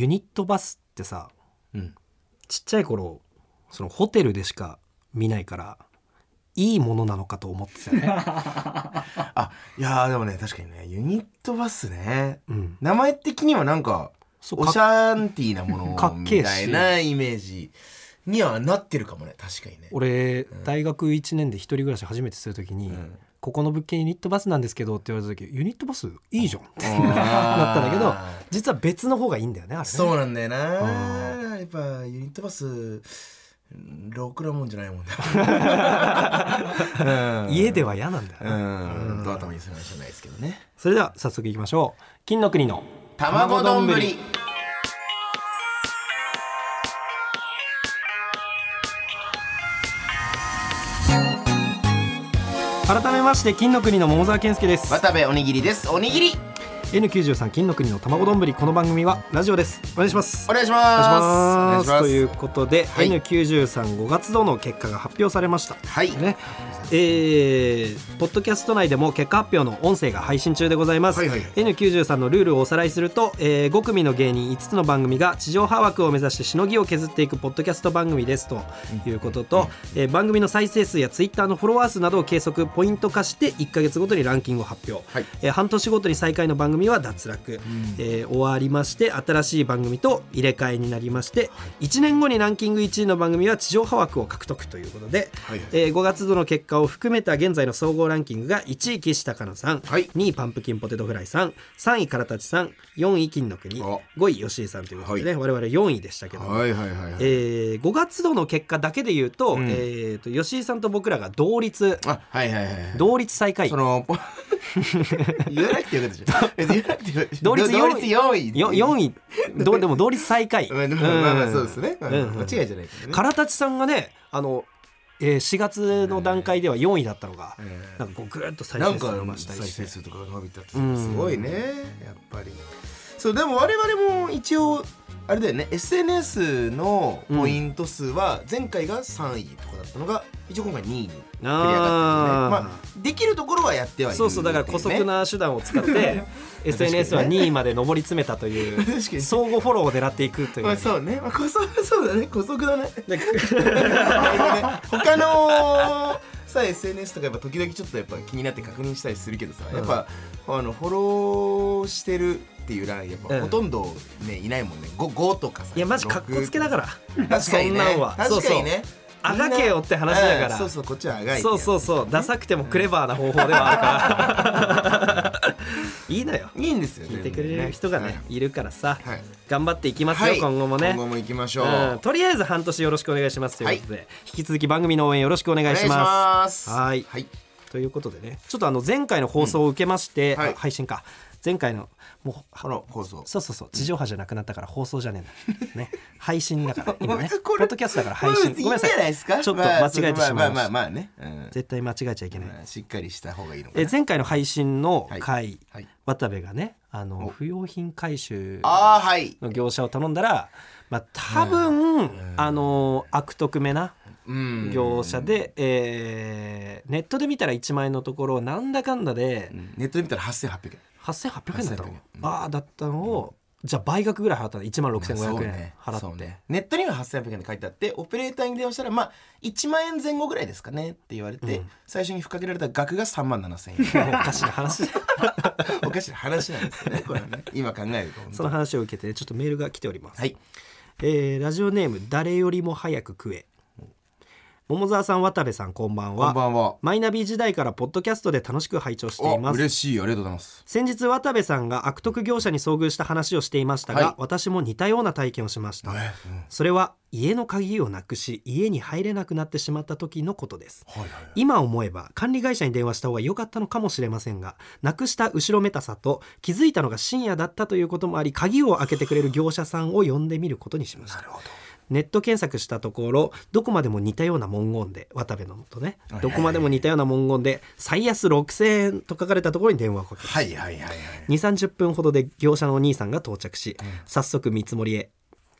ユニットバスってさうん。ちっちゃい頃そのホテルでしか見ないからいいものなのかと思ってたよね、あいやーでもね確かにねユニットバスね。うん、名前的にはなんかそうオシャンティーなものかっけえし。みたいなイメージにはなってるかもね確かにね。俺、大学1年で一人暮らし初めてする時に、ん。ここの物件ユニットバスなんですけどって言われた時ユニットバスいいじゃんってなったんだけど実は別の方がいいんだよねあれね。そうなんだよな。あやっぱユニットバスろくなもんじゃないもんね。家では嫌なんだようね、ん。ドア頭にする話じゃないですけどね。それでは早速いきましょう。金の国の卵丼。ぶり改めまして金の国の桃沢健介です。渡部おにぎりです。おにぎり N93 金の国の卵丼この番組はラジオです。お願いします。お願いしお願いしまます。すといううことで、はい。N935 月度の結果が発表されました。はい。ね。えー、ポッドキャスト内でも結果発表の音声が配信中でございます、はいはいはい。N93 のルールをおさらいすると、え5組の芸人5つの番組が地上波枠を目指してしのぎを削っていくポッドキャスト番組です。ということと、えー番組の再生数やツイッターのフォロワー数などを計測ポイント化して1か月ごとにランキングを発表、はい。えー半年ごとに最下位の番組は脱落、えー終わりまして新しい番組と入れ替えになりまして、1年後にランキング1位の番組は地上波枠を獲得ということで、はいはい。えー5月度の結果を含めた現在の総合ランキングが1位岸高野さん、はい。2位パンプキンポテトフライさん3位からたちさん4位金の国お。5位吉井さんということでね、我々4位でしたけども、はいはいはいはい。えー5月度の結果だけで言うと,、ん。えー、と吉井さんと僕らが同率。あはいはいはいはい。同率最下位。そのポ言わなくてよかったでしょえ言わなくてよ同率同率4位。よ4位。どうでも同率最下位、まあまあそうですね、うん。間違いじゃないからね。唐立さんがねあの、えー4月の段階では4位だったのが、えなんかこうぐーっと再生数伸ばしたり再して。生数とかが伸びたってうん。すごいね。やっぱり。そうでも我々も一応あれだよね。SNS のポイント数は前回が3位とかだったのが一応今回2位に繰り上がってるねあーまあできるところはやってはいるそうそうだから姑息な手段を使って、SNS は2位まで上り詰めたという相互フォローを狙っていくという、まあそうね、まあ、こそそうだね。姑息だね。で他のさ SNS とかやっぱ時々ちょっとやっぱ気になって確認したりするけどさ、やっぱあのフォローしてるっていう欄やっうん。ぱほとんどねいないもんね。5, 5とかさいやマジかっこつけだから。確かにそんねなんは。確かにね。あがけよって話だから。うんそうそうこっちはあがいてそうそうそう。ダサくてもクレバーな方法ではあるから。いいのよ。いいんですよ聞いてくれる人がねい。るからさ、頑張っていきますよ、はい。今後もね。今後も行きましょう、うん、とりあえず半年よろしくお願いします。ということで、引き続き番組の応援よろしくお願いします。はい。はい。ということでねちょっとあの前回の放送を受けまして、配信か。前回のもうこの放送。そうそうそう。地上波じゃなくなったから放送じゃねえんだ。ね。配信だから今ね。ポッドキャストだから配信。うんい。いんじゃないですか？ちょっと間違えてしまいました、まあまあね、うん。絶対間違えちゃいけない、まあしっかりした方がいいのかな。え前回の配信の回、はい。渡部がねあのお。不用品回収ああはいの業者を頼んだらまあ多分、あの悪徳めなうん。業者で、えーネットで見たら1万円のところなんだかんだでネットで見たら8800円8800円だったの？8800円、ああだったのをじゃあ倍額ぐらい払ったの？1万6500円払って、そうね。ネットには8800円で書いてあってオペレーターに電話したらまあ1万円前後ぐらいですかね？って言われて、最初にふっかけられた額が3万7000円。おかしな話。おかしな話なんですよね。これはね。今考えるとその話を受けてちょっとメールが来ております、はい。えーラジオネーム誰よりも早く食え桃沢さん渡部さんこんばんは。こんばんは。マイナビ時代からポッドキャストで楽しく拝聴していおます。嬉しい。ありがとうございます。先日渡部さんが悪徳業者に遭遇した話をしていましたが、はい。私も似たような体験をしました、えそれは家の鍵をなくし家に入れなくなってしまった時のことです。はいはい今思えば管理会社に電話した方が良かったのかもしれませんがなくした後ろめたさと気づいたのが深夜だったということもあり鍵を開けてくれる業者さんを呼んでみることにしましたネット検索したところどこまでも似たような文言で渡部のとね。はい。どこまでも似たような文言で最安6000円と書かれたところに電話をかけはいはいはいはい。2 3 0分ほどで業者のお兄さんが到着し、早速見積もりへ。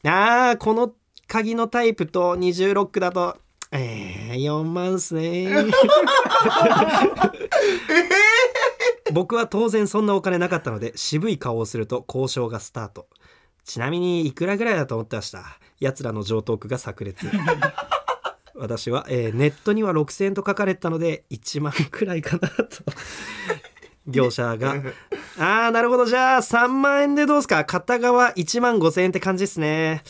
あーこの鍵のタイプと20ロックだとえー、4万っすね。僕は当然そんなお金なかったので渋い顔をすると交渉がスタート。ちなみにいくらぐらいだと思ってました？奴らの上等句が炸裂。私は、えーネットには6000円と書かれてたので1万くらいかなと。業者が「あーなるほど。じゃあ3万円でどうすか？片側1万5000円って感じですね」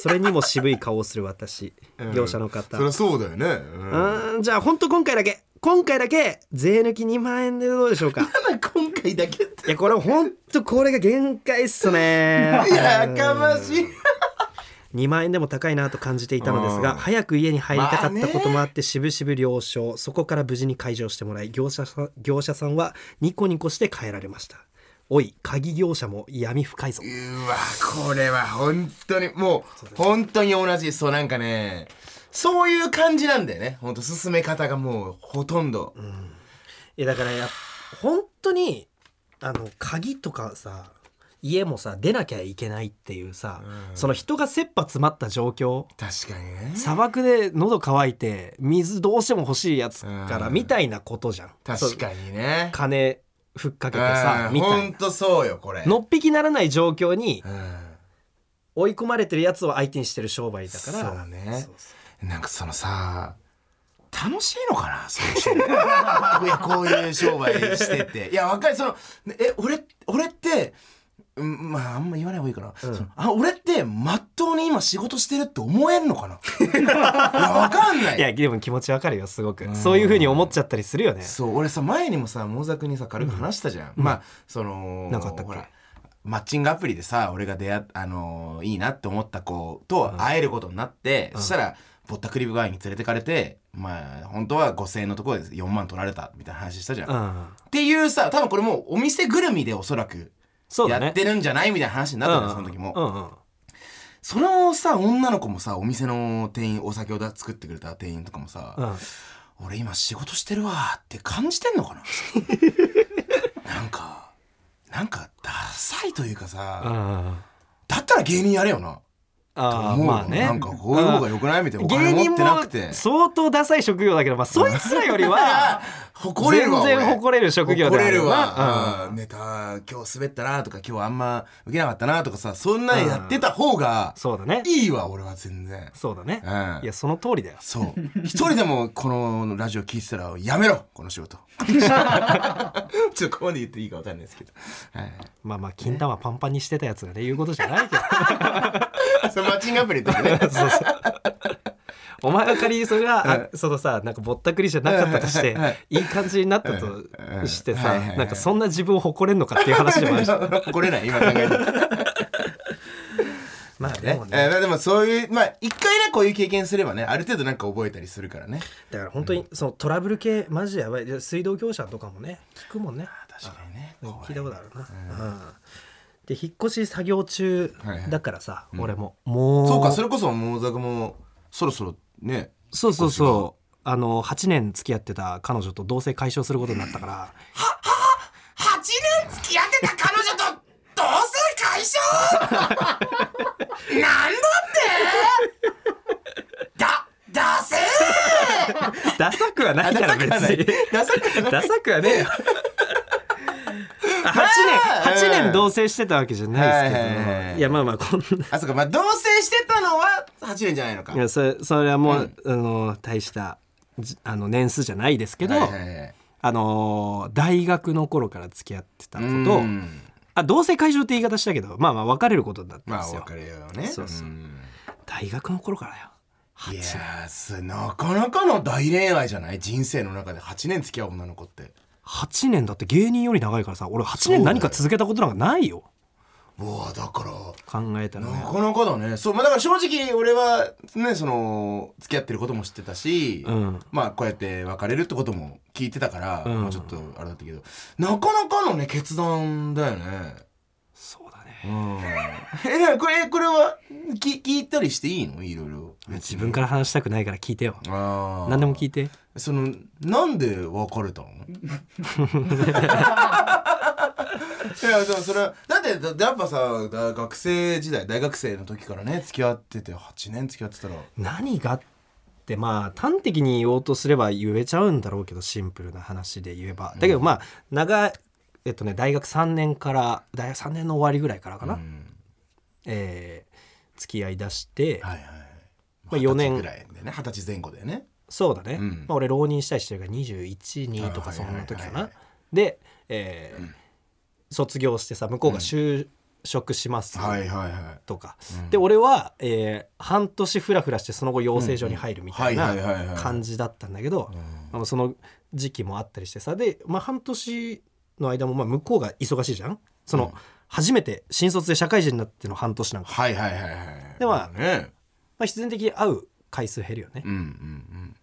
それにも渋い顔をする私。業者の方、そりゃそうだよね、うん。じゃあ本当今回だけ。今回だけ税抜き2万円でどうでしょうか？今回だけって。いやこれ本当これが限界っすね。やかましい2万円でも高いなと感じていたのですがうん。早く家に入りたかったこともあってま渋々了承。そこから無事に解錠してもらい業者さん業者さんはニコニコして帰られました。おい鍵業者も闇深いぞ。うわこれは本当にもう本当に同じそうなんかねそういう感じなんだよね。本当進め方がもうほとんど、いやだからやっ本当にあの鍵とかさ家もさ出なきゃいけないっていうさ、うん。その人が切羽詰まった状況。確かにね。砂漠で喉乾いて水どうしても欲しいやつからうん。みたいなことじゃん、確かにね。金ふっかけてさみたいな。本当そうよこれ。のっぴきならない状況にうん。追い込まれてるやつを相手にしてる商売だから。そうだね。そうそなんかそのさ楽しいのかなその商売いやこういう商売してて。いやわかる。そのえ俺俺ってうんまああんま言わない方がいいかな、そのあ俺ってまっとうに今仕事してるって思えんのかな？いやわかんない。ういやでも気持ちわかるよすごく。ん。そういうふうに思っちゃったりするよね。そう俺さ前にもさモザクにさ軽く話したじゃん、まあそのなんかあったっけ？ほらマッチングアプリでさ俺が出会っあのーいいなって思った子と会えることになって、そしたらぼったくりバーに連れてかれてまあ本当は5,000円のところで4万取られたみたいな話したじゃん。っうん。ていうさ多分これもうお店ぐるみでおそらくそうだね。やってるんじゃないみたいな話になったのよ、その時も。うんうん。そのさ女の子もさお店の店員お酒をだ作ってくれた店員とかもさ、うん。俺今仕事してるわって感じてんのかな？なんかなんかダサいというかさ、うん。だったら芸人やれよなあまあね。なんかこういう方が良くないみたいな。お金持芸人もってなくて。相当ダサい職業だけどまあそいつらよりは 誇れるわ全然俺誇れる職業で誇れるわ、うん。ネタ今日滑ったなとか今日あんま受けなかったなとかさそんなんやってた方がそうだね。いいわ俺は全然。そうだね。うん。いやその通りだよ。そう。一人でもこのラジオ聞いてたらやめろこの仕事。ちょっとここまで言っていいかわかんないですけど、はい。まあまあ金玉パンパンにしてたやつがね言うことじゃないけど チングアプリの時ね。そうそう。お前が仮にそれが、あそのさなんかぼったくりじゃなかったとして、はいいい感じになったとうん。してさ、なんかそんな自分を誇れんのかっていう話でもあるし誇れない今考えて。まあでねもね。えーでもそういうまあ一回ねこういう経験すればねある程度なんか覚えたりするからね。だから本当にそのトラブル系マジでやばい。で水道業者とかもね聞くもんね。確かにね。うん。聞いたことあるな、うんで引っ越し作業中はいはい。だからさ、俺も。もう。そうかそれこそモーザクもそろそろねそう。そうそうあの8年付き合ってた彼女と同棲解消することになったから。8年付き合ってた彼女と同棲解消なんだって？だだせ！ダサくはないから別に。ダサくはねえよ 8年8年同棲してたわけじゃないですけど、はいはいはいい。やまあまあこんな。あそうか。まあ同棲してたのは8年じゃないのか。いやそれそれはもう、あの大したじあの年数じゃないですけど、はいはいはい。あの大学の頃から付き合ってた子うとん。あ同棲解消って言い方したけどまあまあ別れることになったんですよ、まあ別れようね。そうそう。ん。大学の頃からよ。いやーすなかなかの大恋愛じゃない？人生の中で8年付き合う女の子って8年だって芸人より長いからさ俺8年何か続けたことなんかないよ。うわだから。考えたらね。なかなかだね。そうまあだから正直俺はねその付き合ってることも知ってたし、うん。まあこうやって別れるってことも聞いてたから、うん。まあちょっとあれだったけどなかなかのね決断だよねえこれこれはき聞いたりしていいの？いろいろ。自分から話したくないから聞いてよ。あー。何でも聞いて。そのなんで別れたの？いやでもそれはだってだやっぱさだ学生時代大学生の時からね付き合ってて8年付き合ってたら。何がってまあ端的に言おうとすれば言えちゃうんだろうけどシンプルな話で言えば。だけどまあ長いえっとね大学3年から大学3年の終わりぐらいからかな、うん。えー付き合いだして、はいはい。まあ四年。ぐらいでね二十歳前後でね。そうだね、うん。まあ、俺浪人したりしてるから212とかあそんな時かな。はいはいはいはい。で、えー卒業してさ向こうが就職しますはいはいはい。とか、うん。で俺は、えー半年フラフラしてその後養成所に入るみたいなうん。うんはいはいはいはい。感じだったんだけど、まあその時期もあったりしてさ。で、まあ、半年の間もまあ向こうが忙しいじゃん？その、うん。初めて新卒で社会人になっての半年なんか、はいはいはいはい。でまあね。まあ、必然的に会う回数減るよね、うんうん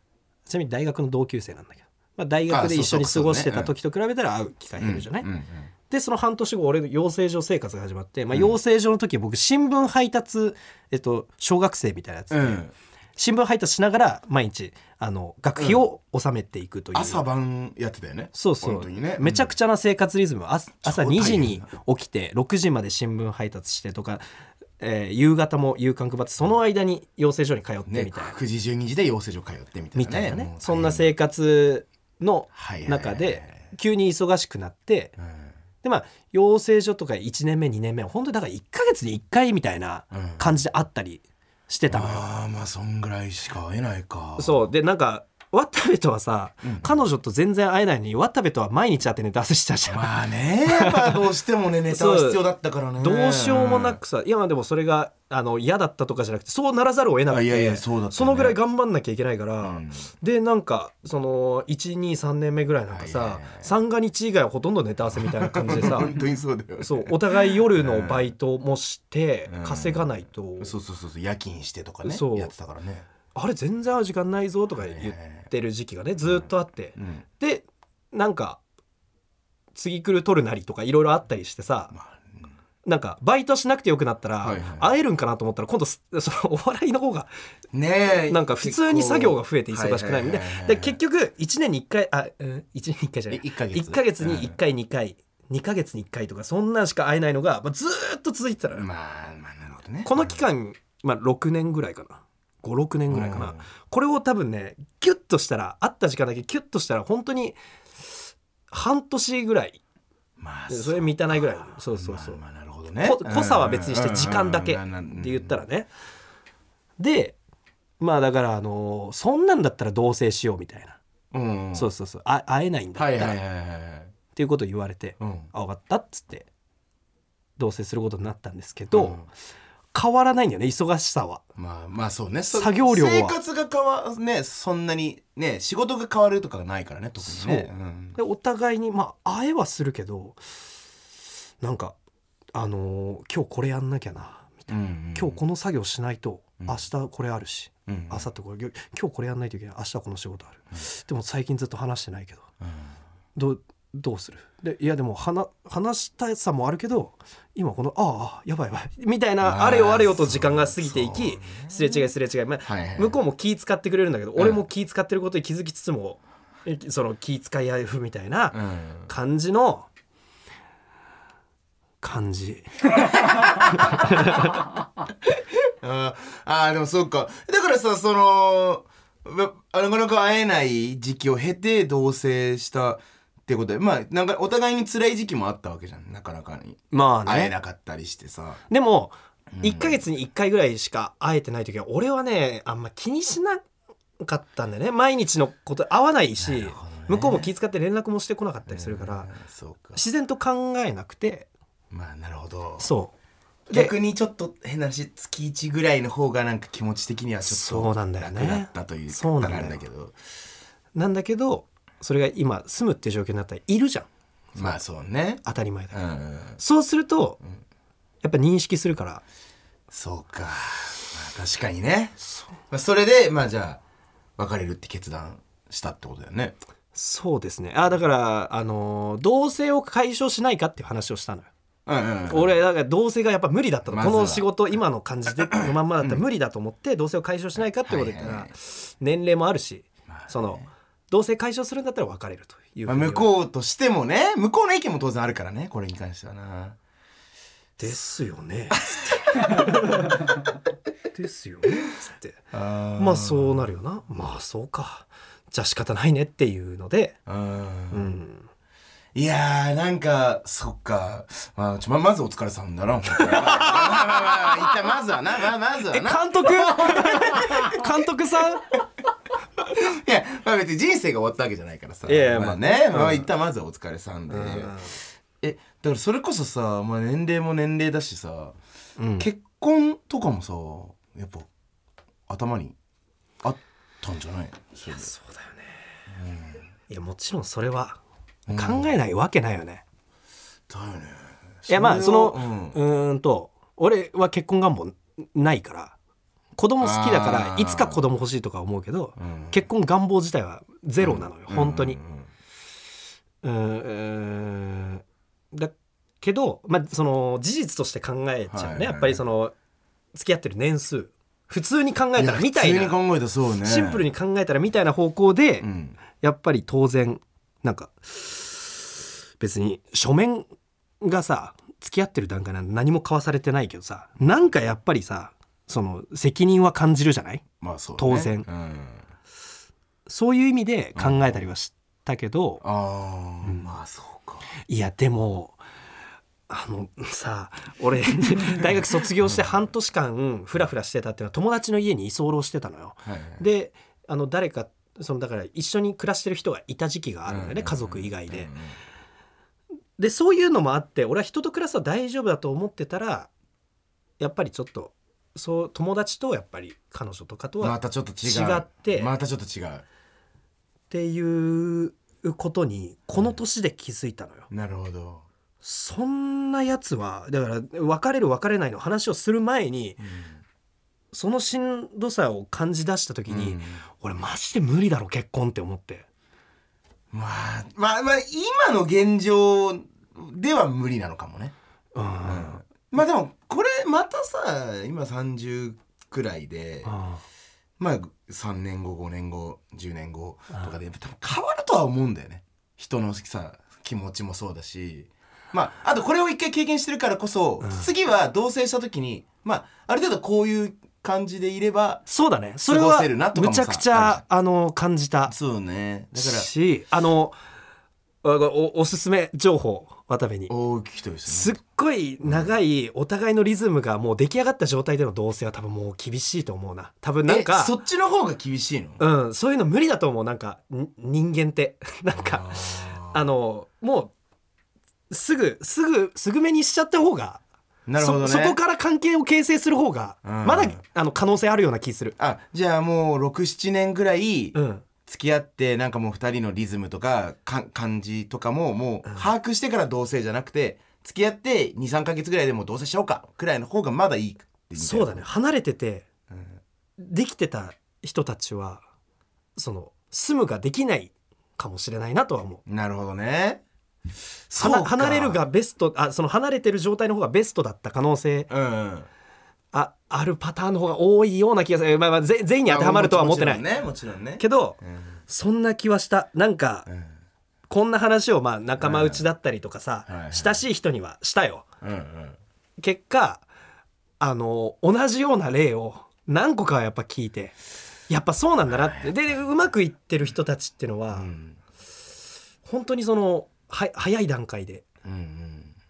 ちなみに大学の同級生なんだけど、まあ、大学で一緒に過ごしてた時と比べたら会う機会うん減るじゃない、うんうんでその半年後俺の養成所生活が始まって、まあ、養成所の時は僕新聞配達、えっと、小学生みたいなやつで、うん新聞配達しながら毎日あの学費を納めていくという、朝晩やってたよね。そうそう、本当にね。めちゃくちゃな生活リズム。朝朝2超大変時に起きて6時まで新聞配達してとか、えー夕方も夕刊配ってその間に養成所に通ってねみたいな、9時12時で養成所通ってみたいなね。みたいなね。そんな生活の中で急に忙しくなってうん。でまあ養成所とか1年目2年目は本当にだから1ヶ月に1回みたいなうん。感じであったりしてたのよ。ああまあそんぐらいしか会えないかそうでなんか渡部とはさ、うん。彼女と全然会えないのに渡部とは毎日会ってネタ合わせしてたじゃん。まあねやっぱどうしてもね ネタは必要だったからね。どうしようもなくさいやまあでもそれがあの嫌だったとかじゃなくてそうならざるを得なくてあいやいやそね。そのぐらい頑張んなきゃいけないから、うん。でなんかその123年目ぐらいなんかさ三が日以外はほとんどネタ合わせみたいな感じでさ 本当にそうだよね。そうお互い夜のバイトもしてうん。稼がないと、そうそうそうそう夜勤してとかねやってたからねあれ全然会う時間ないぞとか言ってる時期がねずっとあって、うん。でなんか次来る取るなりとかいろいろあったりしてさなんかバイトしなくてよくなったら会えるんかなと思ったら今度すそのお笑いの方がねえ。なんか普通に作業が増えて忙しくないみたいな。で結局局1年に1回あ、うん、1年に1回じゃない。1ヶ月。1ヶ月に1回2回。2ヶ月に1回とかそんなんしか会えないのが、まあ、ずーっと続いてたのよ、まあまあなるほどね。この期間、まあ、6年ぐらいかな56年ぐらいかな、うん。これを多分ねギュッとしたら会った時間だけギュッとしたら本当に半年ぐらい。まあそれ満たないぐらい。そうそうそう、まあまあなるほどね。こ濃さは別にして時間だけって言ったらね。でまあだからあのそんなんだったら同棲しようみたいな、うん。そうそうそう。あ会えないんだったら、はいはいはいはいっていうことを言われて、うん。あ分かったっつって同棲することになったんですけど、うん変わらないんだよね忙しさは。まあまあそうね。そ作業量は。生活が変わねそんなにね仕事が変わるとかがないからね特にね。そう。うんでお互いにまあ会えはするけどなんかあのー今日これやんなきゃなみたいな、うん今日この作業しないとうん。明日これあるし、うん明後日これ今日これやんないといけない明日この仕事ある、でも最近ずっと話してないけど。うん。どうどうする？でいやでも話話したさもあるけど今このああやばいやばいみたいなあれよあれよと時間が過ぎていきすれ違いすれ違い、まあはいはい。向こうも気使ってくれるんだけど、俺も気使ってることに気づきつつもえその気使い合うみたいなうん。感じの感じ。あーあーでもそうか。だからさそのわなかなか会えない時期を経て同棲したってことでまあなんかお互いに辛い時期もあったわけじゃん。なかなかに。まあ会えねなかったりしてさ。でも1ヶ月に1回ぐらいしか会えてない時は俺はねあんま気にしなかったんだよね。毎日のこと会わないし、ね。向こうも気遣って連絡もしてこなかったりするから、うんそうか。自然と考えなくて。まあなるほど。そう。で逆にちょっと変な話月1ぐらいの方がなんか気持ち的にはちょっとそうなんだよね。楽だったというそうなんだけど。なんだけどそれが今住むっていう状況になったらいるじゃん。まあそうね。当たり前だ。から、うん。そうすると、やっぱ認識するから。そうか、まあ、確かにね。まあ、それでまあじゃあ別れるって決断したってことだよね。そうですね。あだからあのー同棲を解消しないかっていう話をしたのよ。うんうんうん。俺だから同棲がやっぱ無理だったの、まずはこの仕事今の感じでのまんまだったら無理だと思って同棲を解消しないかってこと言ったら、はいはいはい。年齢もあるし、まあね。その同棲解消するんだったら別れるというまあ、向こうとしてもね向こうの意見も当然あるからねこれに関してはな。ですよね。ですよね。つって。ままあそうなるよな。まあそうか。じゃあ仕方ないねっていうので。うんうん。いやーなんかそっか。まあちょままずお疲れさんだな まあまあまあまあ一旦まずはなまあまずはえな監督？監督さん？いや、まあ別に人生が終わったわけじゃないからさ。いやいやまあね、まあまあ一旦まずお疲れさんで。え、だからそれこそさ、まあ年齢も年齢だしさ、うん。結婚とかもさ、やっぱ頭にあったんじゃない？それで。そうだよね。いやもちろんそれは考えないわけないよね。だよね。いやまあそのうん。うーんと俺は結婚願望ないから子供好きだからいつか子供欲しいとか思うけどうん。結婚願望自体はゼロなのよ本当に。うんだけど、まあ、その事実として考えちゃうね、はいはいやっぱりその付き合ってる年数。普通に考えたらやみたいな。シンプルに考えたらみたいな方向で、うん。やっぱり当然なんか別に書面がさ付き合ってる段階なんて何も交わされてないけどさなんかやっぱりさその責任は感じるじゃない？まあそうね。当然うん。そういう意味で考えたりはしたけど、ああ、まあそうか。いやでもあのさ俺 大学卒業して半年間フラフラしてたっていうのは友達の家に居候してたのよ。はいはい。であの誰かそのだから一緒に暮らしてる人がいた時期があるんだよね、うん家族以外で。うんでそういうのもあって俺は人と暮らすは大丈夫だと思ってたらやっぱりちょっとそう友達とやっぱり彼女とかとはまたちょっと違って。またちょっと違う。っていうことにこの年で気づいたのよ。なるほど、そんなやつはだから別れる別れないの話をする前にそのしんどさを感じ出した時に、うん。俺マジで無理だろ結婚って思って。まあまあまあ今の現状では無理なのかもね、うん、うんまあでもこれまたさ今30くらいでまあ3年後5年後10年後とかで多分変わるとは思うんだよね。人のさ気持ちもそうだし。まああとこれを一回経験してるからこそ、うん。次は同棲した時にまあある程度こういう感じでいればそうだね。それはむちゃくちゃあの感じたそうね。だからしあのおおおすすめ情報渡部に。大きい人ですすっごい長いお互いのリズムがもう出来上がった状態での同棲は多分もう厳しいと思うな。多分なんかえそっちの方が厳しいの？うん、そういうの無理だと思うなんかん人間って。なんかあのもうすぐすぐすぐ目にしちゃった方がなるほどね。そそこから関係を形成する方が、うん。まだあの可能性あるような気する。あじゃあもう67年ぐらいうん付き合ってなんかもう2人のリズムとかか感じとかももう把握してから同棲じゃなくて付き合って23か月ぐらいでもう同棲しようかくらいの方がまだいいそうだね。離れててうん。できてた人たちはその住むができないかもしれないなとは思う。なるほどね。離れるがベストあその離れてる状態の方がベストだった可能性うんうんああるパターンの方が多いような気がする、まあ、まあぜ全員に当てはまるとは思ってない、ねもちろんね。けどうん。そんな気はした。なんかうん。こんな話をまあ仲間内だったりとかさ、うん。はいはい。親しい人にはしたよ。うんうん。結果あの同じような例を何個かはやっぱ聞いてやっぱそうなんだなって。でうまくいってる人たちっていうのは、うん。本当にそのは早い段階でうんうん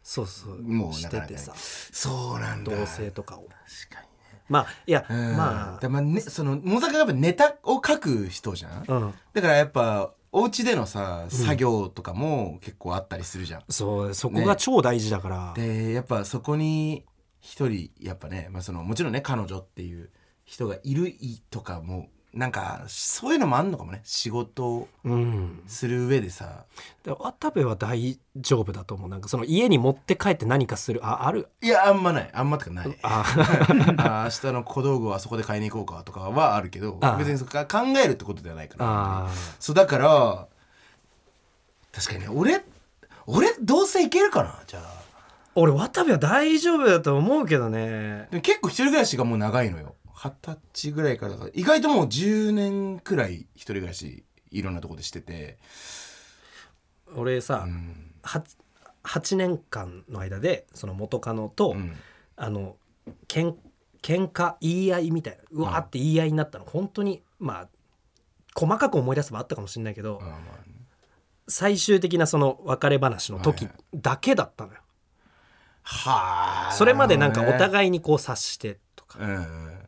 そうそう。もうしててさ。そうなんだ。同棲とかを。確かにまあいや、うん。まだまあねその野坂がやっぱネタを書く人じゃん。あうん。だからやっぱお家でのさ作業とかも結構あったりするじゃん、そうそこが超大事だから、でやっぱそこに一人やっぱね、まあ、そのもちろんね彼女っていう人がいるとかもなんかそういうのもあんのかもね。仕事する上でさ。で渡部は大丈夫だと思う。なんかその家に持って帰って何かする。あある？いやあんまない。あんまとかない。あ。あ明日の小道具はあそこで買いに行こうかとかはあるけどあ。別にそこから考えるってことではないから。あそうだから確かにね俺俺どうせいけるかな？じゃあ。俺渡部は大丈夫だと思うけどね。結構一人暮らしがもう長いのよ二十歳ぐらいからだから意外ともう10年くらい一人暮らしいろんなとこでしてて。俺さ、うん。は8年間の間でその元カノと、うん。あのけん喧嘩言い合いみたいなうわーって言い合いになったの。本当にまあ細かく思い出せばあったかもしれないけど、最終的なその別れ話の時はいだけだったのよ、はあ。それまでなんかおい、互いにこう察してとか。うん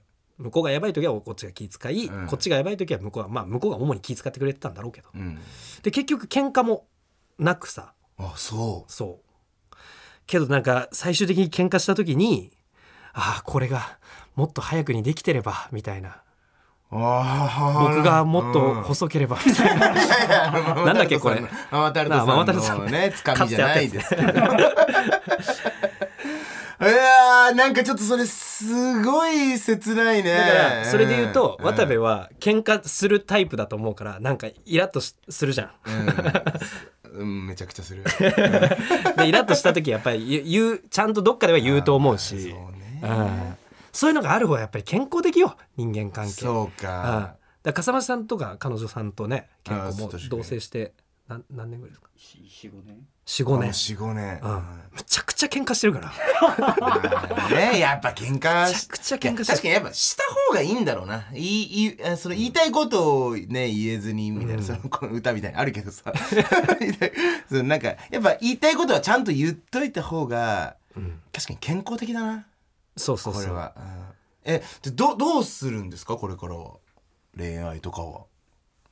向こうがやばい時はこっちが気遣い、うん。こっちがやばい時は向こうがまあ向こうが主に気遣ってくれてたんだろうけど。うん、で結局喧嘩もなくさ。あそそう。けどなんか最終的に喧嘩した時にああこれがもっと早くにできてればみたいな。僕がもっと細ければみたいな、な なんだっけこれ。ママささんんのね つかみじゃないですかけど。いやーなんかちょっとそれすごい切ないね。だからそれで言うとん。渡部は喧嘩するタイプだと思うからなんかイラッとしするじゃん。うん、うん、めちゃくちゃする。でイラッとした時やっぱり言う言うちゃんとどっかでは言うと思うし。そうね。うん。そういうのがある方がやっぱり健康的よ人間関係。そううん。だかから笠間さんとか彼女さんとね結あ構もうそう確かに。同棲して何何年ぐらいですか？45年。45年。四五年。うん。むちゃくちゃ喧嘩してるから。ねやっぱ喧嘩めちゃくちゃ喧嘩してる。確かにやっぱした方がいいんだろうな。いいいその言いたいことをね言えずにみたいな、うん。そのこの歌みたいにあるけどさ。そのなんかやっぱ言いたいことはちゃんと言っといた方がうん。確かに健康的だな。そうそうそう。これは。うん。えでどどうするんですか？これからは。恋愛とかは。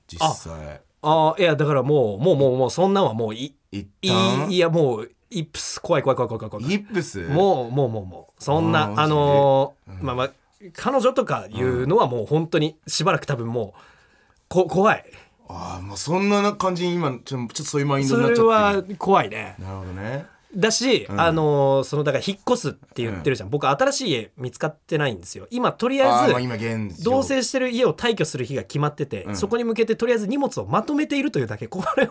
実際ああいやだからもうもうもうもうそんなんはもうい一い旦いいやもうイップス。怖い怖い怖い怖い怖い怖い。ヒップス？もうもうもうもうそんなあのーうん。まあまあ彼女とかいうのはもう本当にしばらく多分もうこ怖い。ああもうそんな感じに今ちょちょっとそういうマインドそになっちれゃってる。は怖いね。なるほどねだし、うん。あのーそのだから引っ越すって言ってるじゃん、僕新しい家見つかってないんですよ。今とりあえず同棲してる家を退去する日が決まってて、うん。そこに向けてとりあえず荷物をまとめているというだけ。これを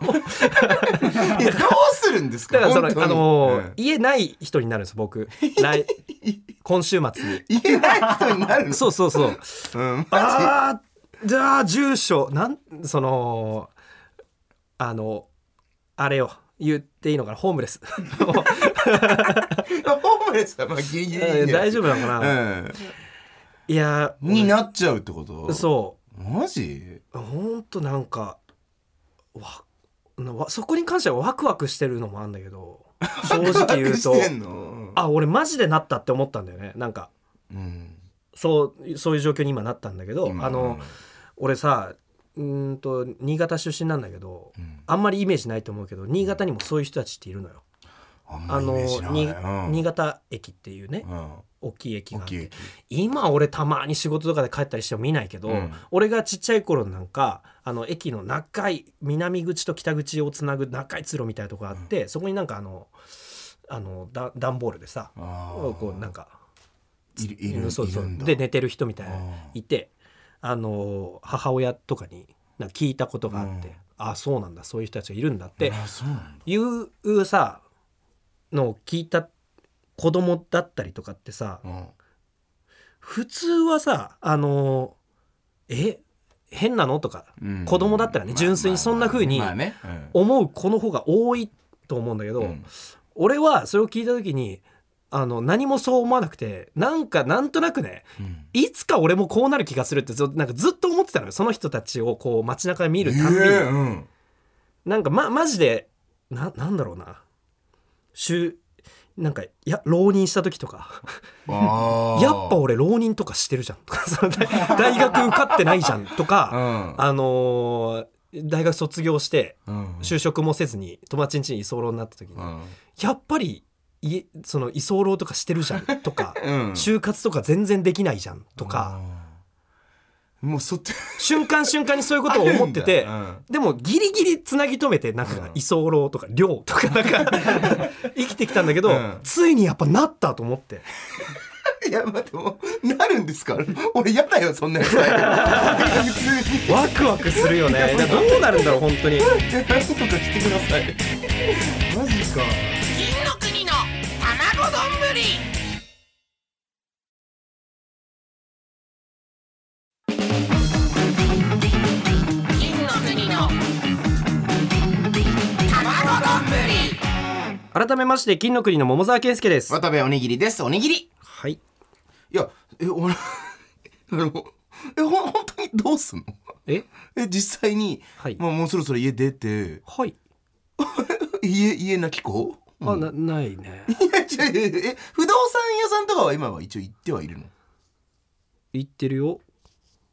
いやどうするんですか？だからそのあのーうん。家ない人になるんです僕。来 今週末に。言えない人になるの？そうそうそう。うんあーじゃあ住所なんそのあのあれよ。言っていいのかな？ホームレス。ホームレスはまあギリギリ大丈夫なのかな、ういやんになっちゃうってこと？そう。マジ？ほんとなんかわそこに関してはワクワクしてるのもあるんだけど正直言うと。あ俺マジでなったって思ったんだよね。なんかうん。そうそういう状況に今なったんだけど今。あの俺さうーんと新潟出身なんだけどうん。あんまりイメージないと思うけど新潟にもそういう人たちっているのよ。あのうん。新潟駅っていうねうん。大きい駅があって今俺たまに仕事とかで帰ったりしても見ないけど、うん。俺がちっちゃい頃なんかあの駅の長い南口と北口をつなぐ長い通路みたいなとこがあって、そこになんかあのあのだ段ボールでさこうなんかいるいるそうそう。で寝てる人みたいないてあの母親とかにな聞いたことがあって、うん。あそうなんだそういう人たちがいるんだっていうさのを聞いた子供だったりとかってさうん。普通はさあのえ変なのとかうん。子供だったらね純粋にそんな風に思う子の方が多いと思うんだけど、うん。俺はそれを聞いた時にあの何もそう思わなくてなんかなんとなくねうん。いつか俺もこうなる気がするってずなんかずっと思ってたのよ。その人たちをこう街中で見るたんびに、ええうん。なんかまマジでななんだろうな。週なんかいや浪人した時とか。やっぱ俺浪人とかしてるじゃん。とか大大学受かってないじゃん。とか、あのー大学卒業してうんうん。就職もせずに友達ん家に居候になった時に、うん。やっぱり家その居候とかしてるじゃん とか、うん。就活とか全然できないじゃんとか、もうそっち。瞬間瞬間にそういうことを思ってて、あるんだでもギリギリつなぎ止めてなんかうん。居候とか寮とかなんか 生きてきたんだけど、うん。ついにやっぱなったと思って。いや待ってもうなるんですか？俺嫌だよそんなやつ。ワクワクするよね。どうなるんだろう本当に。何とかしてください。マジか改めまして金の国の桃沢健介です。渡部おにぎりです。おにぎり。いはい。やえ俺 あのえほん本当にどうすんの？え？え実際に、はい。まあ、もうそろそろ家出て。はい。家家なき子？あなないね。いや違う違うえ不動産屋さんとかは今は一応行ってはいるの？言ってるよ。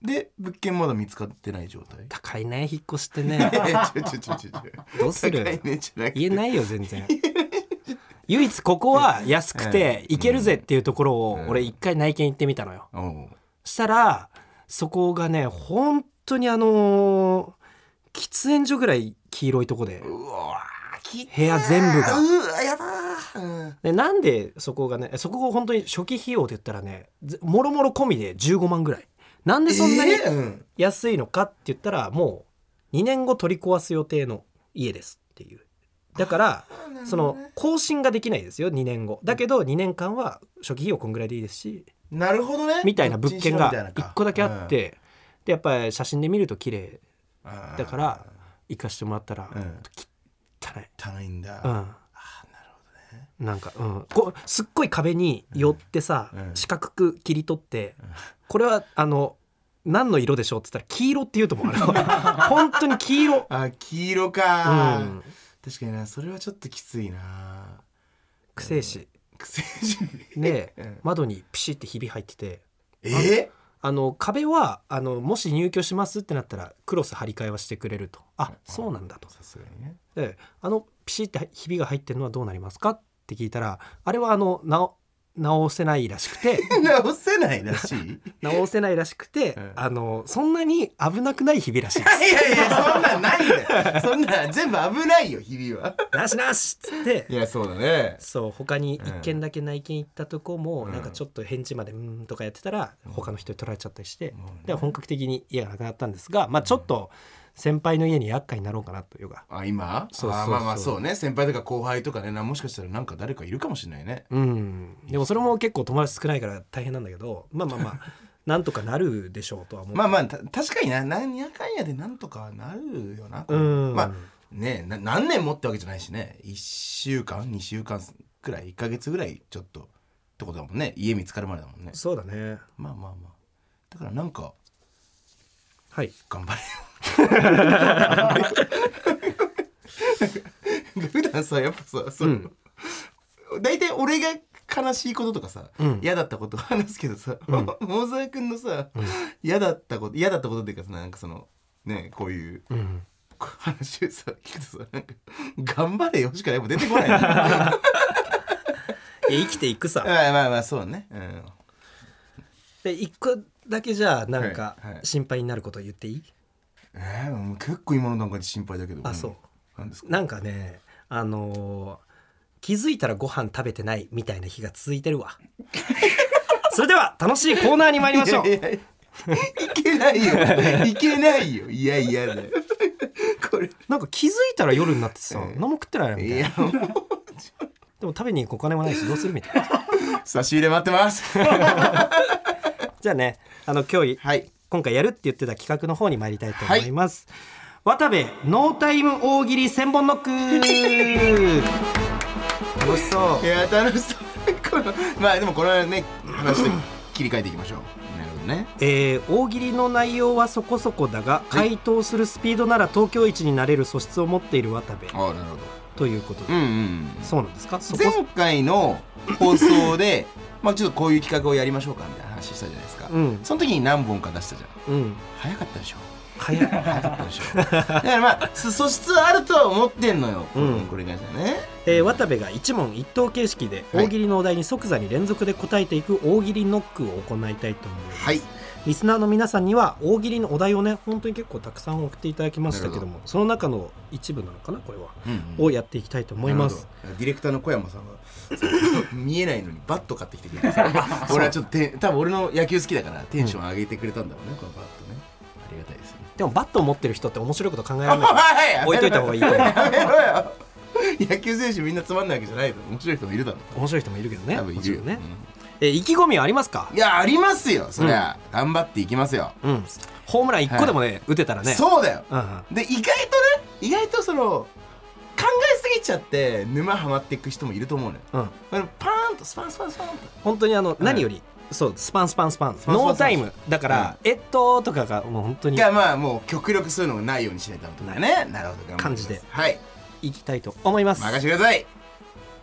で物件まだ見つかってない状態？高いね引っ越しってね。えちょちょちょちょちょどうする？高いねじゃなくて。言えないよ全然唯一ここは安くて行けるぜっていうところを俺一回内見行ってみたのよ。したらそこがね本当にあのー喫煙所ぐらい黄色いとこで。うわき部屋全部が。うわでなんでそこがねそこが本当に初期費用で言ったらねずもろもろ込みで15万ぐらい。なんでそんなに安いのかって言ったらもう2年後取り壊す予定の家ですだからその更新ができないですよ2年後。だけど2年間は初期費用こんぐらいでいいですしなるほどね。みたいな物件がどっちにしろみたいなか。1個だけあって、でやっぱり写真で見ると綺麗。だから行かしてもらったら、うん。汚い。汚いんだ、うん。なんか、うん、こうすっごい壁に寄ってさ、うん。四角く切り取って、これはあの何の色でしょうって言ったら黄色って言うと思う。あれは。本当に黄色、あ黄色か、うん、確かになそれはちょっときついな。くせえし癖じで、うん。窓にピシってひび入ってて。え？あの壁はあのもし入居しますってなったらクロス張り替えはしてくれると。あそうなんだと。さすがにね。であのピシってひびが入ってるのはどうなりますか？って聞いたらあれはあの直直せないらしくて。直せないらしい？い 直せないらしくて、うんあのそんなに危なくないひびらしいです。やいやそんなんないよ。そんなん全部危ないよ日々は。なしなしっつって。いやそうだね。そう他にうん一軒だけ内見行ったとこも、うん。なんかちょっと返事までうーんとかやってたら他の人に取られちゃったりして、もうねで本格的に家がなくなったんですがまあちょっと先輩の家に厄介になろうかなというかあ今？そうそうそう。あまあまあそうね。先輩とか後輩とかね。なもしかしたらなんか誰かいるかもしれないね。うん。でもそれも結構友達少ないから大変なんだけどまあまあまあ なんとかなるでしょうとは思う、まあまあた確かにな。何やかんやでなんとかなるよなうん。まあねな何年もってわけじゃないしね。1週間2週間くらい1か月ぐらいちょっとってことだもんね。家見つかるまでだもんね。そうだね。まあまあまあ。だからなんかはい。頑張れよ。普段さやっぱさその、大体俺が悲しいこととかさ、うん。嫌だったこと話すけどさ、桃沢君のさ、嫌だったこと嫌だったことっていうかさなんかそのねこういううん。話をさ聞くとさなんか頑張れよしかやっぱ出てこないま いや生きていくさ。あまあまあそうね、うん、で一個だけじゃあなんかはいはい。心配になること言っていい、えー、もう結構今の段階で心配だけどあそう。なんですか？なんかねあのー気づいたらご飯食べてないみたいな日が続いてるわ。それでは楽しいコーナーに参りましょう。いやいやいけないよ。いけないよ。いやいや。だよこれ。なんか気づいたら夜になってさ、ええ何も食ってないなみたいな。いやもう。でも食べに行くお金もないしどうするみたいな。差し入れ待ってますじゃあねあの今日はい。今回やるって言ってた企画の方に参りたいと思います、渡部ノータイム大喜利千本ノック。楽しそう。いや楽しそう。まあでもこれはね話で切り替えていきましょう。なるほどね。えー大喜利の内容はそこそこだが回答するスピードなら東京一になれる素質を持っている渡部。ああなるほど。ということで、うんうんそうなんですか？前回の放送で まあちょっとこういう企画をやりましょうかみたいな話したじゃないですか、うん。その時に何本か出したじゃん。うん。早かったでしょ。早い。早かったでしょ。だからまあす素質はあるとは思ってんのよ、うん。これがじゃねえー渡部が一問一答形式ではい大喜利のお題に即座に連続で答えていく大喜利ノックを行いたいと思います、はいリスナーの皆さんには大喜利のお題をね本当に結構たくさん送っていただきましたけどなもその中の一部なのかなこれは、うんをやっていきたいと思います。ディレクターの小山さんがそう見えないのにバット買ってきてくれた 俺はちょっとて多分俺の野球好きだからテンション上げてくれたんだろうね、このバットね。ありがたいですね。でもバットを持ってる人って面白いこと考えられない。お置いといた方がいい野球選手みんなつまんないわけじゃないの。面白い人もいるだろう。面白い人もいるけどね。多分いるよ。もちろんね、えー意気込みはありますか？うんいやありますよそりゃ、頑張っていきますよ、うん。ホームラン1個でもね、打てたらね。そうだよ。うんうん。で意外とね意外とその考えすぎちゃって沼ハマっていく人もいると思うのよ。うん。パーンとスパンスパンスパンと。本当にあの、何よりそうスパンスパンスパン。ノータイム。だから、えっととかがもう本当にいやまあもう極力そういうのがないようにしないとダメだね。なるほど感じで。はい。いきたいと思います。任せてください。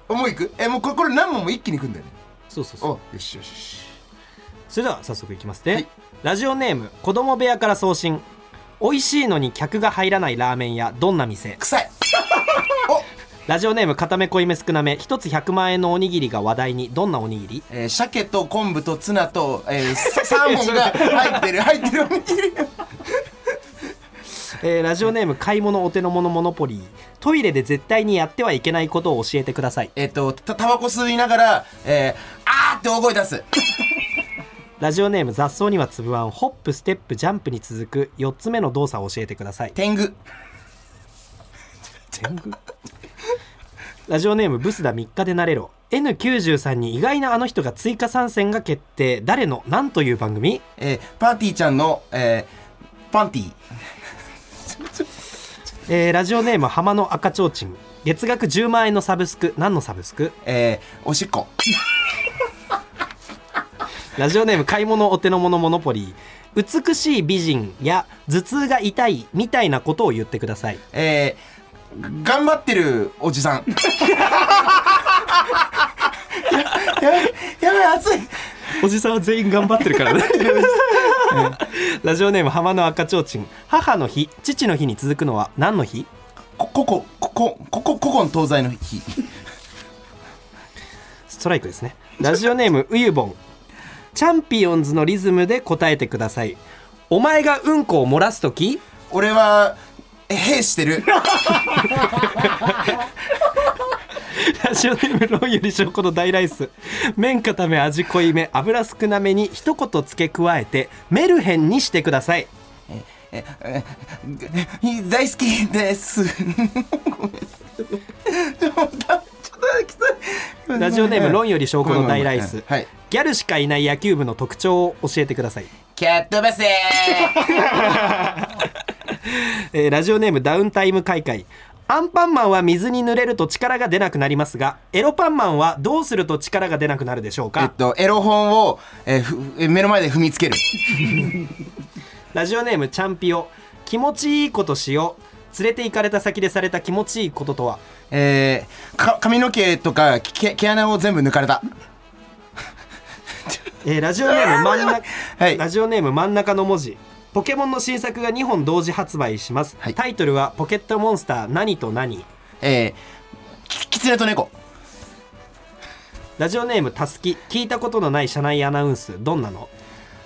おもういく？えもうこれ何問も一気にいくんだよねそうそうそう。およしよしよし。それでは早速いきますね、はい。ラジオネーム子供部屋から送信。美味しいのに客が入らないラーメン屋どんな店？臭い。ラジオネーム固め濃いめ少なめ。一つ100万円のおにぎりが話題に。どんなおにぎり？えー、鮭と昆布とツナと、えー、ササーモンが入ってる入ってるおにぎりえーラジオネーム買い物お手の物モノポリー。トイレで絶対にやってはいけないことを教えてください。えっとたタバコ吸いながら、えー、あーって大声出す。ラジオネーム雑草にはつぶあんホップステップジャンプに続く4つ目の動作を教えてください。天狗。天狗？ラジオネームブスだ3日でなれろ。N93 に意外なあの人が追加参戦が決定。誰の？何という番組？えー、パーティーちゃんの、えー、パンティーえーラジオネーム浜の赤ちょうちん。月額10万円のサブスク。何のサブスク？えー、おしっこ。ラジオネーム買い物お手の物モノポリー。美しい美人や頭痛が痛いみたいなことを言ってください。えー、頑張ってるおじさん。ややばいやばい熱い。おじさんは全員頑張ってるからね ラジオネーム浜の赤ちょうちん。母の日父の日に続くのは何の日？こここここここ古今東西の日。ストライクですね。ラジオネームうゆぼんチャンピオンズのリズムで答えてください。お前がうんこを漏らす時？俺はえ兵してる ラジオネームロンより証拠の大ライス。麺固め味濃いめ。油少なめに一言付け加えてメルヘンにしてください。えええ大好きです。ごめん。ちょっとラジオネームロンより証拠の大ライス。はい。ギャルしかいない野球部の特徴を教えてください、キャットバス。えーラジオネームダウンタイム開会アンパンマンは水に濡れると力が出なくなりますがエロパンマンはどうすると力が出なくなるでしょうえっかとエロ本を、えー目の前で踏みつける。ラジオネームチャンピオ気持ちいいことしよう。連れて行かれた先でされた気持ちいいこととは？えー、か髪の毛とか毛毛穴を全部抜かれた。えーラジオネーム真ん中、はい。ラジオネーム真ん中の文字ポケモンの新作が2本同時発売します、はい。タイトルは「ポケットモンスター何と何。えー、きキツネと猫」ラジオネームたすき聞いたことのない車内アナウンスどんなの？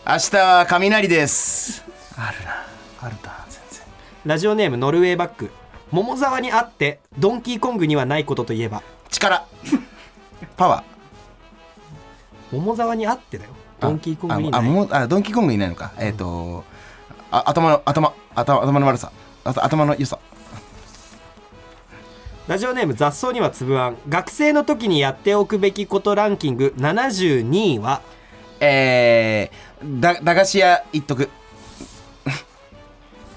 明日は雷です。あるな。あるな全然。ラジオネームノルウェーバック。桃沢にあってドンキーコングにはないことといえば。力。パワー。桃沢にあってだよ。ドンキーコングにない。ああもうあドンキーコングいないのか、えっ、とあ頭の頭頭頭の悪さ。あと頭の良さ。ラジオネーム雑草にはつぶあん。学生の時にやっておくべきことランキング。72位は？えー、だ駄菓子屋一徳。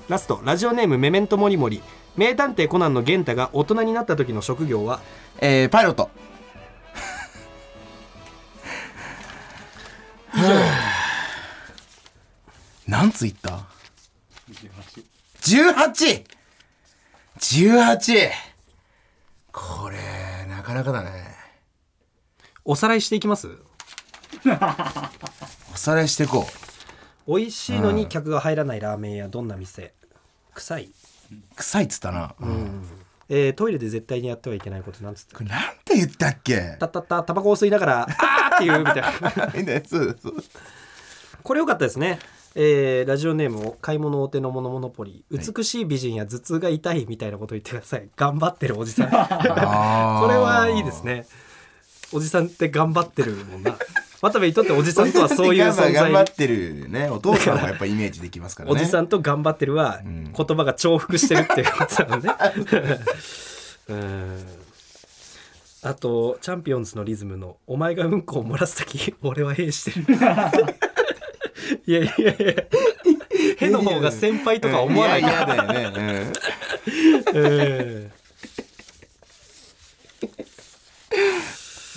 ラスト。ラジオネームメメントモリモリ名探偵コナンの元太が大人になった時の職業は？えー、パイロット。何 ついった？18!18! 18! これなかなかだね。おさらいしていきます？おさらいしていこう。美味しいのに客が入らないラーメン屋どんな店？臭い、臭いっつったな、えートイレで絶対にやってはいけないことなんつってこれなんて言ったっけ？たったったタバコを吸いながらあーっていうみたいな。これ良かったですねえーラジオネームを買い物お手のモノモノポリ美しい美人や頭痛が痛いみたいなこと言ってください。頑張ってるおじさん。これはいいですね。おじさんって頑張ってるもんな。渡部にとっておじさんとはそういう存在。頑張ってるね。お父さんはやっぱイメージできますからね。おじさんと頑張ってるはん。言葉が重複してるっていうことなのね。うん。あとチャンピオンズのリズムの「お前がうんこを漏らす時俺は兵してる」いやいやいや。への方が先輩とか思わないやから嫌だよね、うん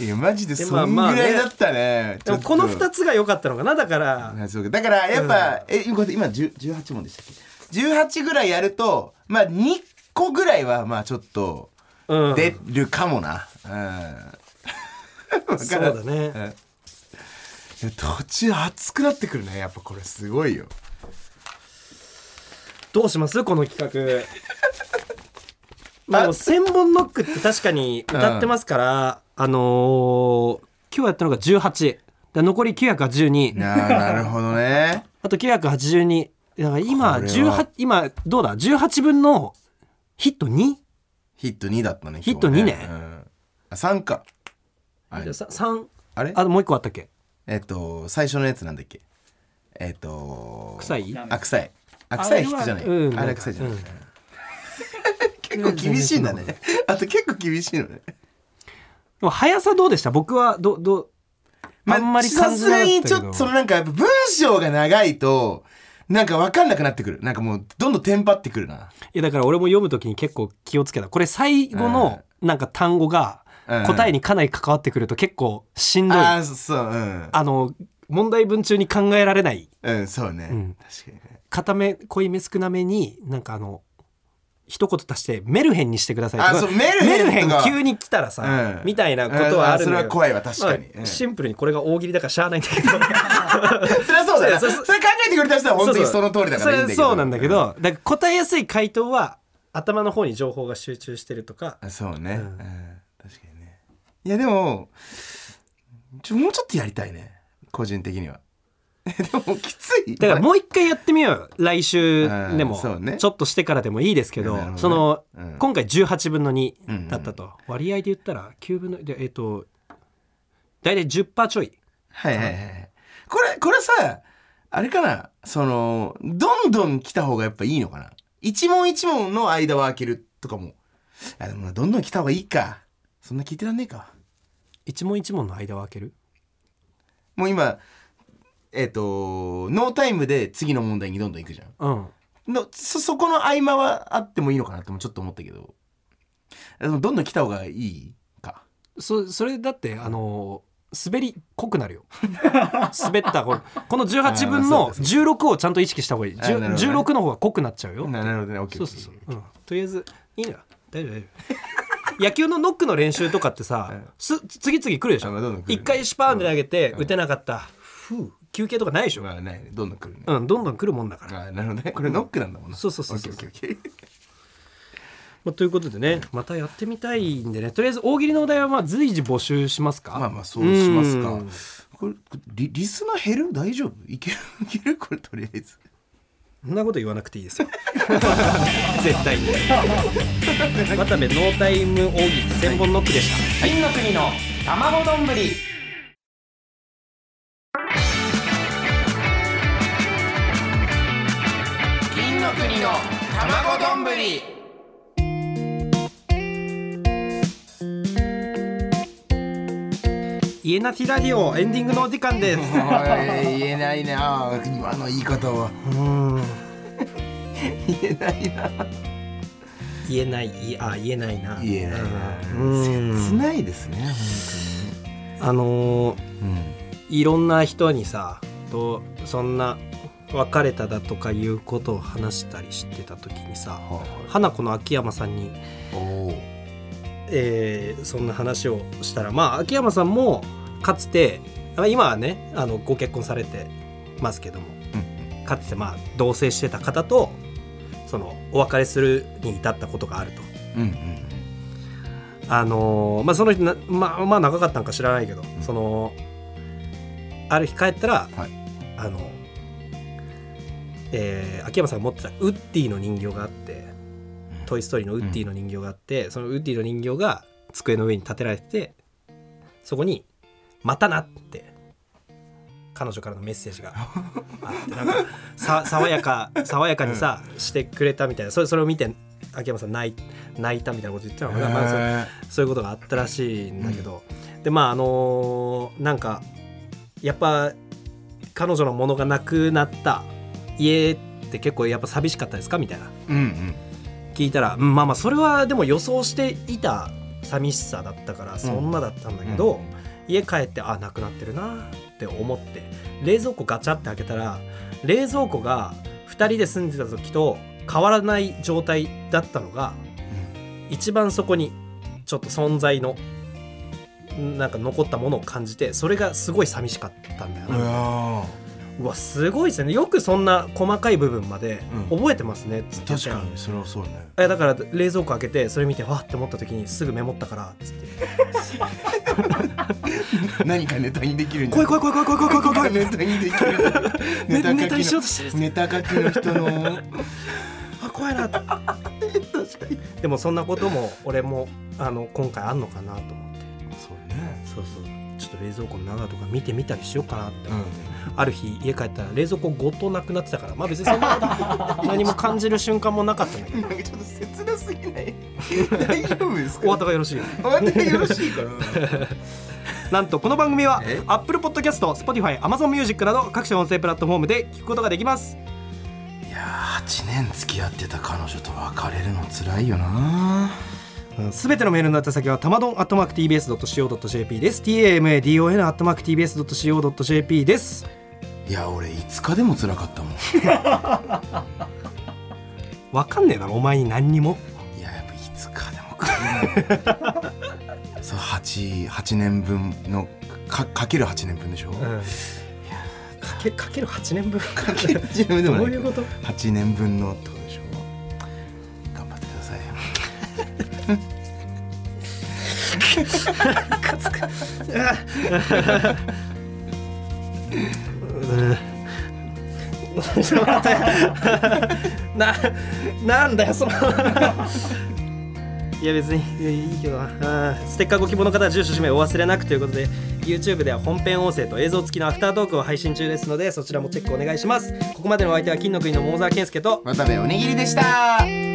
いやマジででそんぐらいだったね。でもこの2つつが良かったのかなだから。だからやっぱ、え今今10 18問でしたっけ？18ぐらいやるとまあ2個ぐらいはまあちょっとうん。出るかもな。うん。そうだね途中熱くなってくるね。やっぱこれすごいよ。どうします？この企画。まあ千本ノックって確かに歌ってますから、あのー今日やったのが18で残り982ななるほどね。あと982だから今これは。18今どうだ？18分のヒット 2? ヒット2だったねヒット今日2ね。うん、あ3か。あさ3あれ？あともう一個あったっけ？えっと最初のやつなんだっけ？えっと臭い？あ臭い。あ臭いヒットじゃない。うんあれは臭いじゃない、うん。結構厳しいんだね。あと結構厳しいのね。でも速さどうでした？僕はどどあんまり感じなかったけど。さすがにちょっとそのなんかやっぱ文章が長いとなんか分かんなくなってくる。なんかもうどんどんテンパってくるな。いやだから俺も読むときに結構気をつけた。これ最後のなんか単語がうん答えにかなり関わってくると結構しんどい、あああそううん。の問題文中に考えられない。うんそうね、ん。確かにね。固め濃いめ少なめになんかあの一言足してメルヘンにしてくださいあそうメルヘン急に来たらさ、うん。みたいなことはあるのそれは怖いわ確かに。シンプルにこれが大喜利だからしゃあないんだけど。そりゃそうだよそれ考えてくれた人は本当にその通りだからいいんだけど。そうなんだけどだから答えやすい回答は頭の方に情報が集中してるとか。あそうね、ううんいやでもちょもうちょっとやりたいね。個人的には。でもきつい。だからもう一回やってみよう。よ来週でも。ね。ちょっとしてからでもいいですけどね。その、うん。今回18分のうんうん2だったと、割合で言ったら9分のでえっ、と大体10%ちょい。はいはいはいこれこれさあれかな。そのどんどん来た方がやっぱいいのかな。一問一問の間は開けるとかも。あでもどんどん来た方がいいかそんな聞いてらんねえか。一問一問の間を開ける？もう今えっ、とノータイムで次の問題にどんどん行くじゃん。うん。のそそこの合間はあってもいいのかなってもちょっと思ったけど。でもどんどん来た方がいいか。そそれだってあの滑り濃くなるよ。滑ったこのこの18分あのーそう16をちゃんと意識した方がいい、ね。16の方が濃くなっちゃうよ。ななるほどね。オッケーそうそうそう、うん、とりあえずいいのよ大丈夫大丈夫野球のノックの練習とかってさ、うん。す次々来るでしょ？あまあどんどん来る一回シュパーンで投げてうん。打てなかった、ふう休憩とかないでしょ、まあないどんどん来るね、うん、どんどん来るもんだから、あなるほどね。これノックなんだもんな。そうそうそうそう。オッケーオッケーオッケー。まあ、ということでねまたやってみたいんでね。とりあえず大喜利のお題はまあ随時募集しますか？まあまあそうしますか。うん。これリリスナー減る？大丈夫？いける？いける？これとりあえずそんなこと言わなくていいですよ。絶対に。渡部ノータイム大喜利千本ノックでした。金の国の卵丼。ぶり金の国の卵丼。ぶり家なきラジオエンディングのお時間です。言えないな。今の言い方は。うん。言えないな。言えないいあ言えないな。言えないな。うん。切ないですねあのー本当にいろんな人にさとそんな別れただとかいうことを話したりしてた時にさ花子の秋山さんに、えーそんな話をしたらまあ秋山さんもかつてあ今はねあのご結婚されてますけどもかつてまあ同棲してた方とそのお別れするに至ったことがあると。うんうんあのーまあその人なまあまあ長かったんか知らないけど、そのある日帰ったら、はい。あの、えー秋山さんが持ってたウッディの人形があって「トイ・ストーリー」のウッディの人形があって、そのウッディの人形が机の上に立てられててそこに「またな」って彼女からのメッセージが あってなんかさ爽やか爽やかにさ、してくれたみたいな。それそれを見て秋山さん泣い泣いたみたいなこと言ってたのかな、まあそういうことがあったらしいんだけど、でまああのーなんかやっぱ彼女のものがなくなった。家って結構やっぱ寂しかったですか？みたいな。うんうん聞いたら、うんまあまあそれはでも予想していた寂しさだったからそんなだったんだけど、うん。家帰ってあなくなってるなって思って冷蔵庫ガチャって開けたら冷蔵庫が2人で住んでた時と変わらない状態だったのが、一番そこにちょっと存在のなんか残ったものを感じてそれがすごい寂しかったんだよいな、やうわすごいですね。よくそんな細かい部分まで覚えてますね、うん、確かにそれはそうね。えだから冷蔵庫開けてそれ見てわって思った時にすぐメモったからっつって。何かネタにできるんじゃない怖い怖い怖い怖い怖い怖い怖い。ネタにできるネタネタにしようとしてるネタ書きの人の。あ怖いな。とでもそんなことも俺もあの今回あんのかなと思って。そうね。そうそう。ょっと冷蔵庫の中とか見てみたりしようかなって、うん。ある日家帰ったら冷蔵庫ごとなくなってたから。まあ別にそんな 何も感じる瞬間もなかったんだけど。なんかちょっと切なすぎない？大丈夫ですか？お後がよろしい。よ終わってよろしいかな なんとこの番組はえ？Apple Podcast、Spotify、Amazon Music など各種音声プラットフォームで聞くことができます。いやー8年付き合ってた彼女と別れるの辛いよなすべてのメールの宛先はたまどん atmarktbs.co.jp です。tamadon atmarktbs.co.jp です。いや俺5日でも辛かったもん。わかんねえだろお前に何にも。いややっぱ5日でも来るのそう 8, 8年分のかかける8年分でしょ、うん。かけかける8年分。かける8年分でもないけど。どういうこと？8年分のななん。だよそのいや別にいやいいけどなあステッカーご希望の方は住所氏名お忘れなくということで YouTube では本編音声と映像付きのアフタートークを配信中ですのでそちらもチェックお願いしますここまでのお相手は金の国の桃沢健介と渡部おにぎりでした